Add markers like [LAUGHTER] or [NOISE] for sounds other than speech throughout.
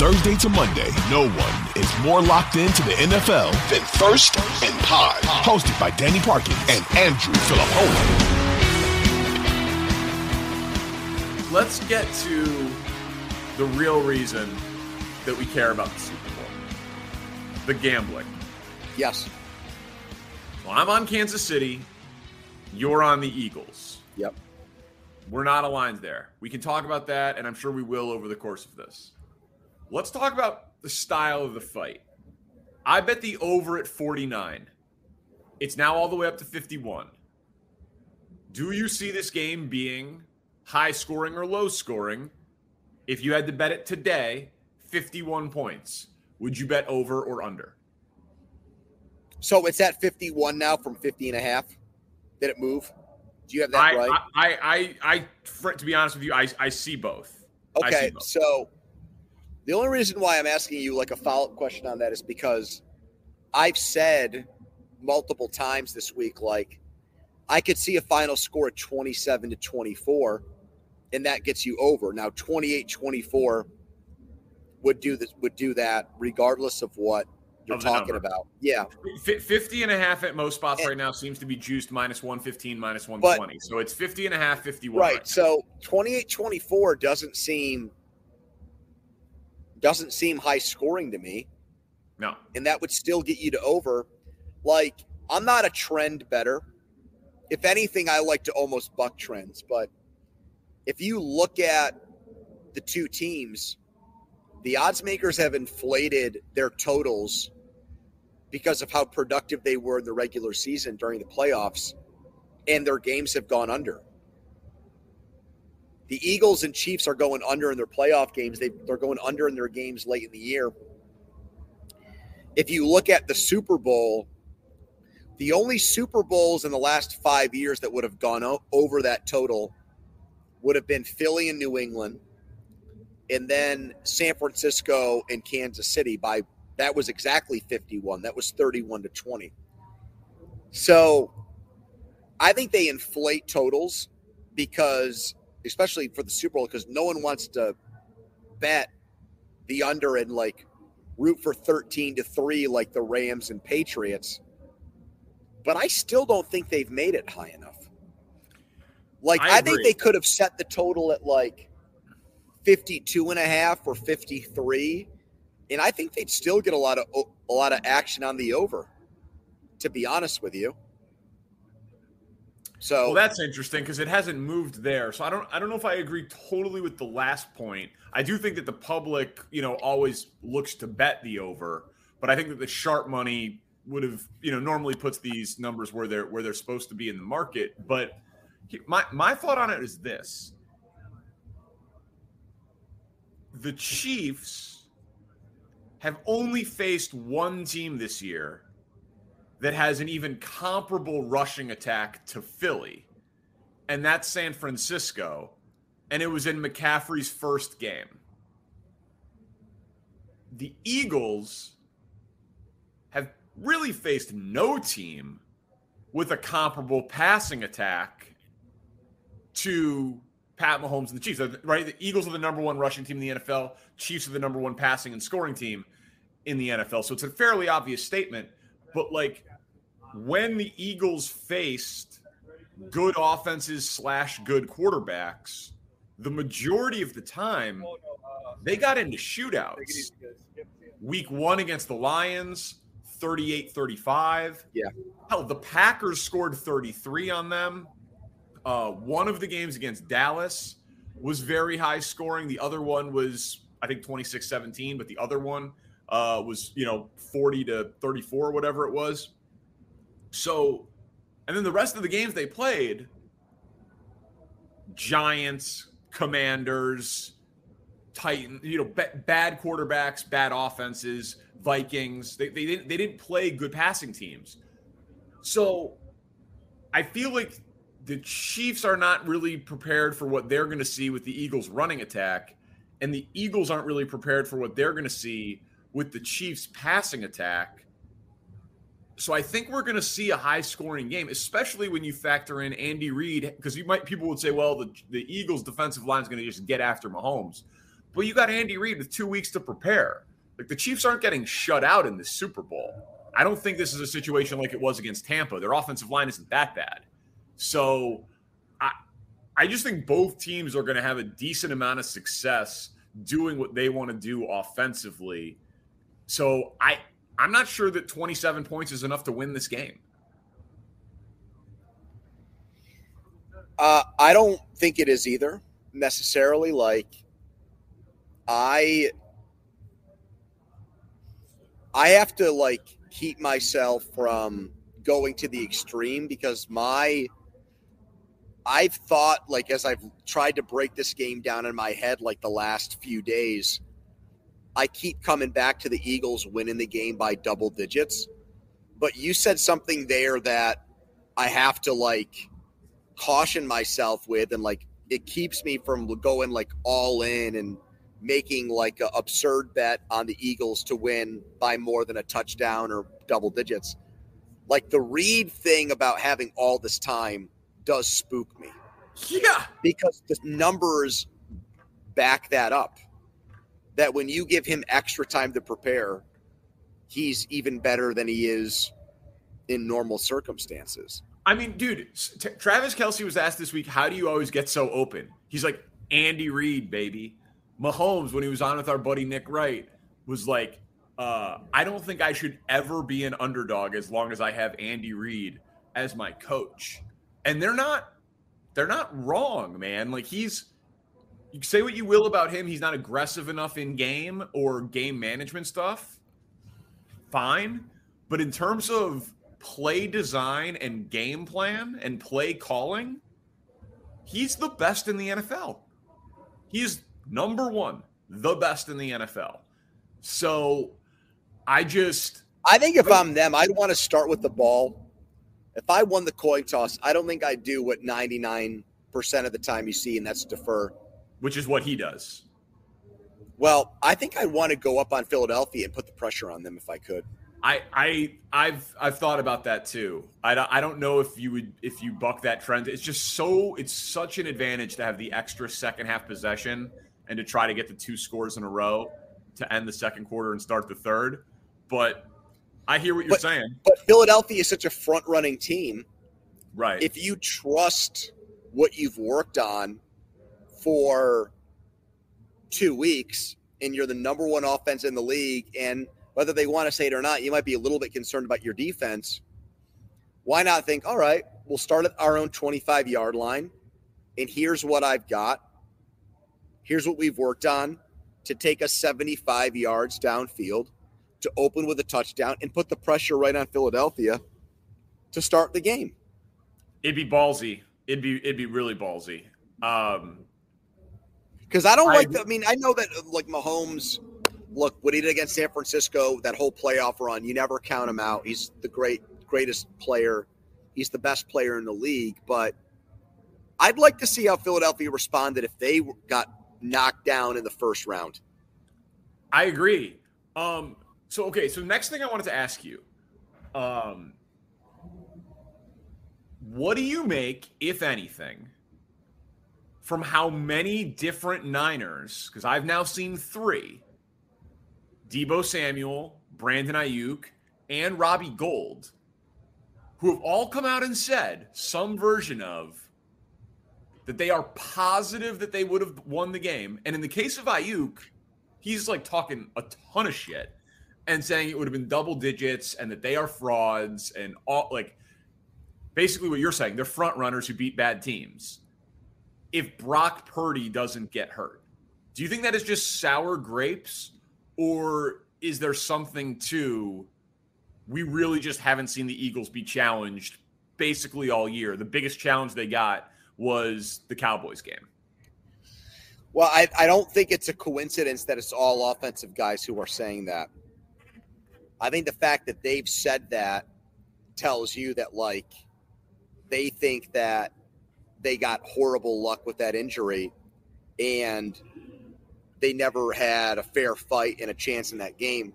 Thursday to Monday, no one is more locked into the NFL than First and Pod. Hosted by Danny Parkin and Andrew Filippone. Let's get to the real reason that we care about the Super Bowl the gambling. Yes. Well, I'm on Kansas City. You're on the Eagles. Yep. We're not aligned there. We can talk about that, and I'm sure we will over the course of this. Let's talk about the style of the fight. I bet the over at 49. It's now all the way up to 51. Do you see this game being high scoring or low scoring? If you had to bet it today, 51 points. Would you bet over or under? So it's at 51 now from 50 and a half. Did it move? Do you have that I, right? I, I, I, for, to be honest with you, I, I see both. I okay. see both. So the only reason why I'm asking you like a follow up question on that is because I've said multiple times this week, like, I could see a final score of 27 to 24, and that gets you over. Now, 28 24 would do this would do that regardless of what you're Of talking number. about. Yeah. 50 and a half at most spots And- right now seems to be juiced minus 115, minus 120. so it's 50 and a half, 51. Right. So 28 24 doesn't seem doesn't seem high scoring to me. no. and that would still get you to over. Like, I'm not a trend bettor. If anything, I like to almost buck trends. But if you look at the two teams, the odds makers have inflated their totals because of how productive they were in the regular season during the playoffs, and their games have gone under. The Eagles and Chiefs are going under in their playoff games. They, they're going under in their games late in the year if you look at the Super Bowl, the only Super Bowls in the last five years that would have gone over that total would have been Philly and New England, and then San Francisco and Kansas City. By that was exactly fifty-one. That was thirty-one to twenty. So, I think they inflate totals because, especially for the Super Bowl, because no one wants to bet the under and like root for 13 to 3 like the Rams and Patriots. But I still don't think they've made it high enough. Like I I, think they could have set the total at like 52 and a half or 53 and I think they'd still get a lot of a lot of action on the over. To be honest with you. So Well, that's interesting because it hasn't moved there. So I don't I don't know if I agree totally with the last point. I do think that the public, you know, always looks to bet the over, but I think that the sharp money would have, you know, normally puts these numbers where they're where they're supposed to be in the market. But my my thought on it is this: the Chiefs have only faced one team this year that has an even comparable rushing attack to Philly, and that's San Francisco. And it was in McCaffrey's first game. The Eagles have really faced no team with a comparable passing attack to Pat Mahomes and the Chiefs. Right? The Eagles are the number one rushing team in the NFL. Chiefs are the number one passing and scoring team in the NFL. So it's a fairly obvious statement. But like when the Eagles faced good offenses slash good quarterbacks, the majority of the time they got into shootouts. Week one against the Lions, 38 35. Yeah. Hell, the Packers scored 33 on them. Uh, one of the games against Dallas was very high scoring. The other one was, I think, 26 17, but the other one uh, was, you know, 40 to 34, whatever it was. So, and then the rest of the games they played Giants, Commanders, Titan, you know, b- bad quarterbacks, bad offenses, Vikings. They, they didn't they didn't play good passing teams. So I feel like the Chiefs are not really prepared for what they're going to see with the Eagles running attack, and the Eagles aren't really prepared for what they're going to see with the Chiefs passing attack. So I think we're going to see a high scoring game, especially when you factor in Andy Reid, because you might people would say, well, the, the Eagles defensive line is going to just get after Mahomes. But you got Andy Reid with two weeks to prepare. Like the Chiefs aren't getting shut out in the Super Bowl. I don't think this is a situation like it was against Tampa. Their offensive line isn't that bad. So I I just think both teams are going to have a decent amount of success doing what they want to do offensively. So I I'm not sure that 27 points is enough to win this game. Uh, I don't think it is either necessarily. Like, I, I have to like keep myself from going to the extreme because my, I've thought like as I've tried to break this game down in my head like the last few days, I keep coming back to the Eagles winning the game by double digits. But you said something there that I have to like caution myself with, and like it keeps me from going like all in and making like an absurd bet on the Eagles to win by more than a touchdown or double digits. Like the Reid thing about having all this time does spook me. Yeah. Because the numbers back that up that when you give him extra time to prepare, he's even better than he is in normal circumstances. I mean, dude, T- Travis Kelce was asked this week, "How do you always get so open?" He's like, "Andy Reid, baby." Mahomes, when he was on with our buddy Nick Wright, was like, uh, "I don't think I should ever be an underdog as long as I have Andy Reid as my coach." And they're not, they're not wrong, man. Like he's you say what you will about him, he's not aggressive enough in game or game management stuff. Fine. But in terms of play design and game plan and play calling, he's the best in the NFL. He's number one, the best in the NFL. So I just. I think if I'm them, I'd want to start with the ball. If I won the coin toss, I don't think I'd do what 99% of the time you see, and that's defer which is what he does. Well, I think I'd want to go up on Philadelphia and put the pressure on them if I could. I I I've I've thought about that too. I don't, I don't know if you would if you buck that trend. It's just so it's such an advantage to have the extra second half possession and to try to get the two scores in a row to end the second quarter and start the third. But I hear what you're but, saying. But Philadelphia is such a front running team. Right. If you trust what you've worked on for two weeks and you're the number one offense in the league, and whether they want to say it or not, you might be a little bit concerned about your defense. Why not think, all right, we'll start at our own 25 yard line, and here's what I've got. Here's what we've worked on to take us 75 yards downfield, to open with a touchdown, and put the pressure right on Philadelphia to start the game. It'd be ballsy. It'd be it'd be really ballsy. Um, because I don't I, like. The, I mean, I know that like Mahomes. Look, what he did against San Francisco, that whole playoff run, you never count him out. He's the great, greatest player. He's the best player in the league. But I'd like to see how Philadelphia responded if they got knocked down in the first round. I agree. Um, so okay, so next thing I wanted to ask you, um, what do you make, if anything, from how many different Niners, because I've now seen three Deebo Samuel, Brandon Aiyuk, and Robbie Gould, who have all come out and said some version of that they are positive that they would have won the game. And in the case of Aiyuk, he's like talking a ton of shit and saying it would have been double digits and that they are frauds and all like basically what you're saying. They're front runners who beat bad teams. If Brock Purdy doesn't get hurt, do you think that is just sour grapes or is there something to we really just haven't seen the Eagles be challenged basically all year? The biggest challenge they got was the Cowboys game. Well, I, I don't think it's a coincidence that it's all offensive guys who are saying that. I think the fact that they've said that tells you that, like, they think that they got horrible luck with that injury and they never had a fair fight and a chance in that game.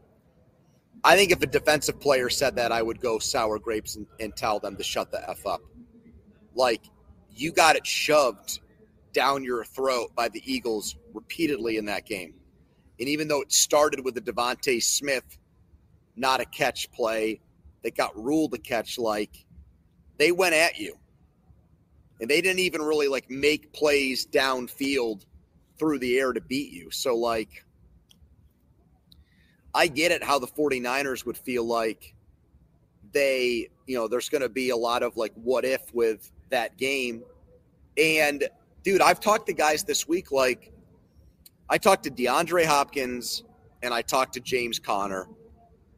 I think if a defensive player said that, I would go sour grapes and, and tell them to shut the F up. Like, you got it shoved down your throat by the Eagles repeatedly in that game. And even though it started with a DeVonta Smith, not a catch play that got ruled a catch, like they went at you. And they didn't even really like make plays downfield through the air to beat you. So, like, I get it how the 49ers would feel like they, you know, there's going to be a lot of like what if with that game. And dude, I've talked to guys this week. Like, I talked to DeAndre Hopkins and I talked to James Conner,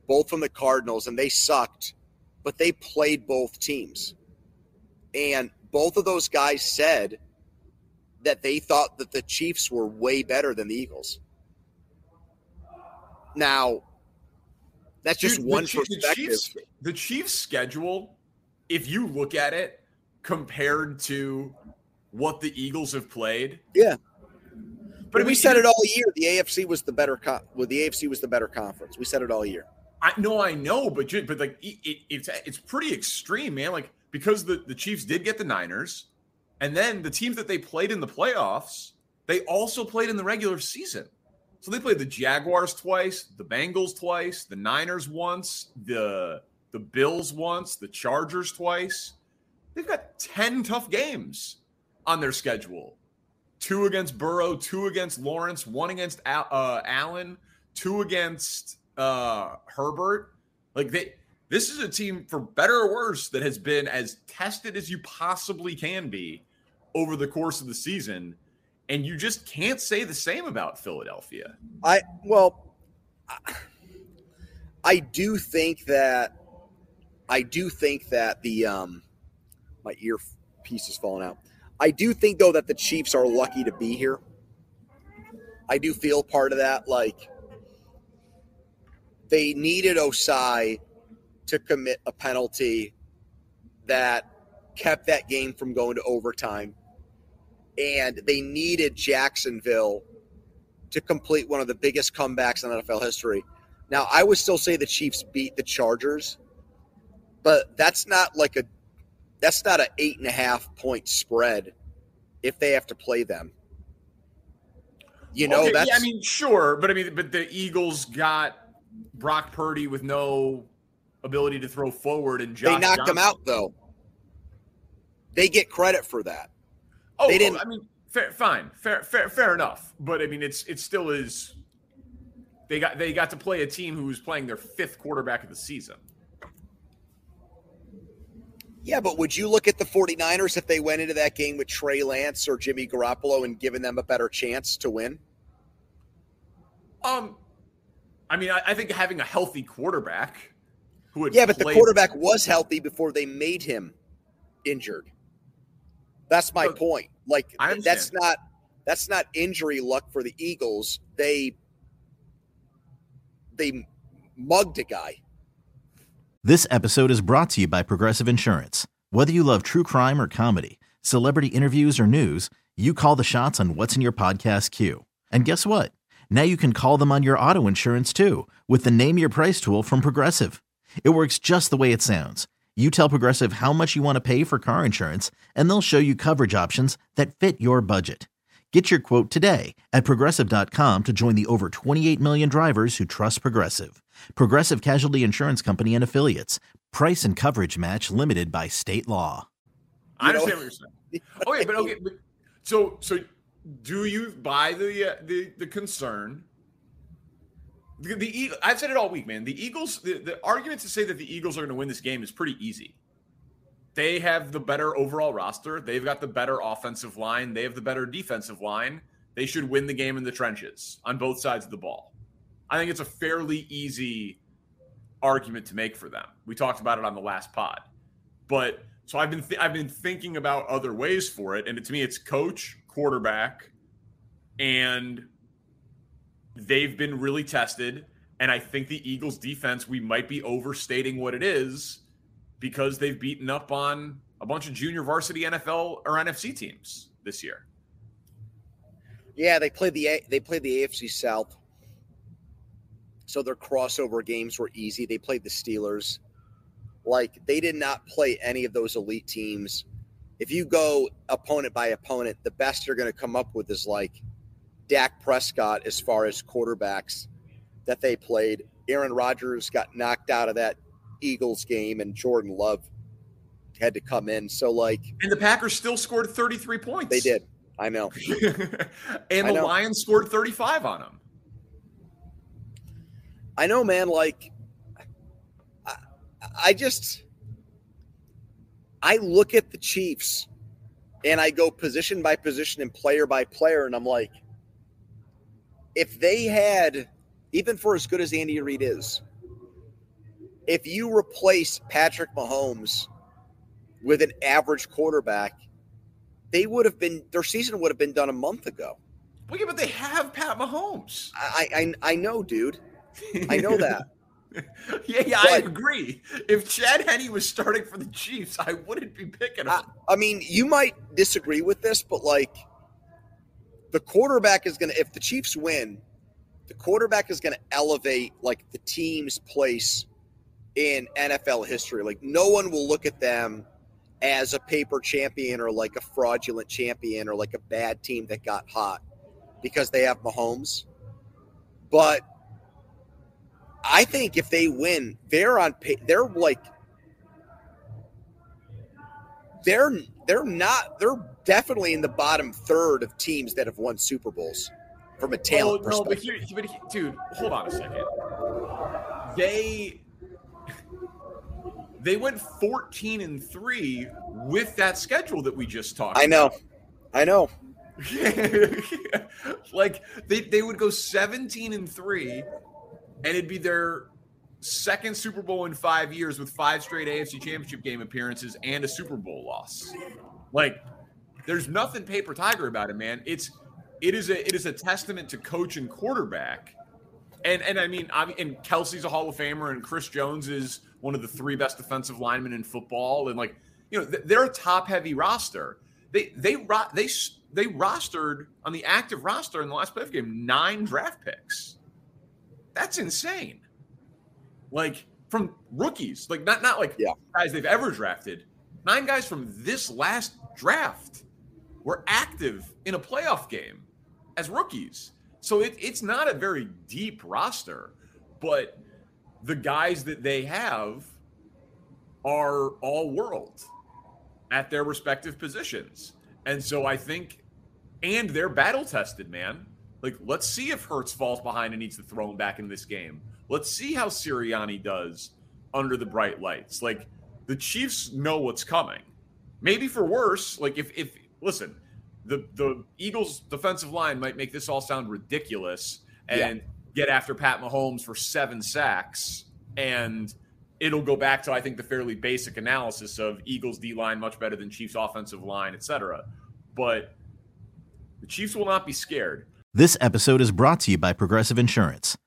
both from the Cardinals, and they sucked, but they played both teams. And both of those guys said that they thought that the Chiefs were way better than the Eagles. Now, that's just Dude, one the, perspective. The Chiefs, the Chiefs' schedule, if you look at it compared to what the Eagles have played. Yeah. But we said it all year. The AFC was the better. Co- well, the AFC was the better conference. We said it all year. I know, I know, but but like it, it, it's it's pretty extreme, man. Like because the the Chiefs did get the Niners, and then the teams that they played in the playoffs, they also played in the regular season. So they played the Jaguars twice, the Bengals twice, the Niners once, the the Bills once, the Chargers twice. They've got 10 tough games on their schedule. Two against Burrow, two against Lawrence, one against uh, Allen, two against uh, Herbert. Like they this is a team for better or worse that has been as tested as you possibly can be over the course of the season and you just can't say the same about Philadelphia. I well, I do think that I do think that the um, my earpiece is falling out. I do think though that the Chiefs are lucky to be here. I do feel part of that. Like they needed Ossai to commit a penalty that kept that game from going to overtime and they needed Jacksonville to complete one of the biggest comebacks in NFL history. Now, I would still say the Chiefs beat the Chargers, but that's not like a that's not an eight and a half point spread if they have to play them. You know, okay, that's yeah, I mean, sure, but I mean, but the Eagles got Brock Purdy with no ability to throw forward, and Josh they knocked Johnson. him out though. They get credit for that. Oh, They didn't- I mean, fair, fine, fair, fair, fair enough. But I mean, it's it still is. They got they got to play a team who was playing their fifth quarterback of the season. Yeah, but would you look at the 49ers if they went into that game with Trey Lance or Jimmy Garoppolo and given them a better chance to win? Um, I mean, I, I think having a healthy quarterback who would Yeah, but the quarterback was healthy before they made him injured. That's my Look, point. Like that's not that's not injury luck for the Eagles. They they mugged a guy. This episode is brought to you by Progressive Insurance. Whether you love true crime or comedy, celebrity interviews or news, you call the shots on what's in your podcast queue. And guess what? Now you can call them on your auto insurance too with the Name Your Price tool from Progressive. It works just the way it sounds. You tell Progressive how much you want to pay for car insurance, and they'll show you coverage options that fit your budget. Get your quote today at progressive.com to join the over 28 million drivers who trust Progressive. Progressive Casualty Insurance Company and Affiliates. Price and coverage match limited by state law. I You know- understand what you're saying. Okay, but okay, but [LAUGHS] so so do you buy the uh, the the concern? The, the I've said it all week, man. The Eagles, the, the argument to say that the Eagles are going to win this game is pretty easy. They have the better overall roster. They've got the better offensive line. They have the better defensive line. They should win the game in the trenches on both sides of the ball. I think it's a fairly easy argument to make for them. We talked about it on the last pod, but so I've been th- I've been thinking about other ways for it, and to me, it's coach, quarterback, and they've been really tested. And I think the Eagles' defense, we might be overstating what it is because they've beaten up on a bunch of junior varsity NFL or NFC teams this year. Yeah, they played the they played the AFC South, so their crossover games were easy. They played the Steelers. Like they did not play any of those elite teams. If you go opponent by opponent, the best you're going to come up with is like Dak Prescott as far as quarterbacks that they played. Aaron Rodgers got knocked out of that Eagles game, and Jordan Love had to come in. So like And the Packers still scored 33 points. they did. I know. [LAUGHS] and I the know. Lions scored 35 on them. I know, man. Like, I, I just, I look at the Chiefs and I go position by position and player by player, and I'm like, if they had, even for as good as Andy Reid is, if you replace Patrick Mahomes with an average quarterback, they would have been their season would have been done a month ago. Well, yeah, but they have Pat Mahomes. I I, I know, dude. I know [LAUGHS] that. yeah, yeah, I agree. If Chad Henne was starting for the Chiefs, I wouldn't be picking him. I, I mean, you might disagree with this, but like the quarterback is going to, if the Chiefs win, the quarterback is going to elevate like the team's place in NFL history. Like no one will look at them as a paper champion or like a fraudulent champion or like a bad team that got hot because they have Mahomes. But I think if they win, they're on. They're like they're they're not they're definitely in the bottom third of teams that have won Super Bowls from a talent Oh, no, but perspective. here, but here- dude, hold on a second. They they went 14 and 3 with that schedule that we just talked I know, I know. [LAUGHS] like they, they would go 17 and 3 and it'd be their second Super Bowl in 5 years with five straight AFC Championship game appearances and a Super Bowl loss. Like there's nothing paper tiger about it, man. It's it is a it is a testament to coach and quarterback. And and I mean, I and Kelce's a Hall of Famer, and Chris Jones is one of the three best defensive linemen in football. And like, you know, they're a top heavy roster. They they they they rostered on the active roster in the last playoff game nine draft picks. That's insane. Like from rookies, like not not like Yeah. guys they've ever drafted. Nine guys from this last draft were active in a playoff game as rookies. So it, it's not a very deep roster, but the guys that they have are all world at their respective positions. And so I think, and they're battle tested, man. Like, let's see if Hurts falls behind and needs to throw him back in this game. Let's see how Sirianni does under the bright lights. Like, the Chiefs know what's coming. Maybe for worse, like if if listen, the the Eagles defensive line might make this all sound ridiculous and get after Pat Mahomes for seven sacks and it'll go back to I think the fairly basic analysis of Eagles D line much better than Chiefs offensive line, etc. But the Chiefs will not be scared. This episode is brought to you by Progressive Insurance.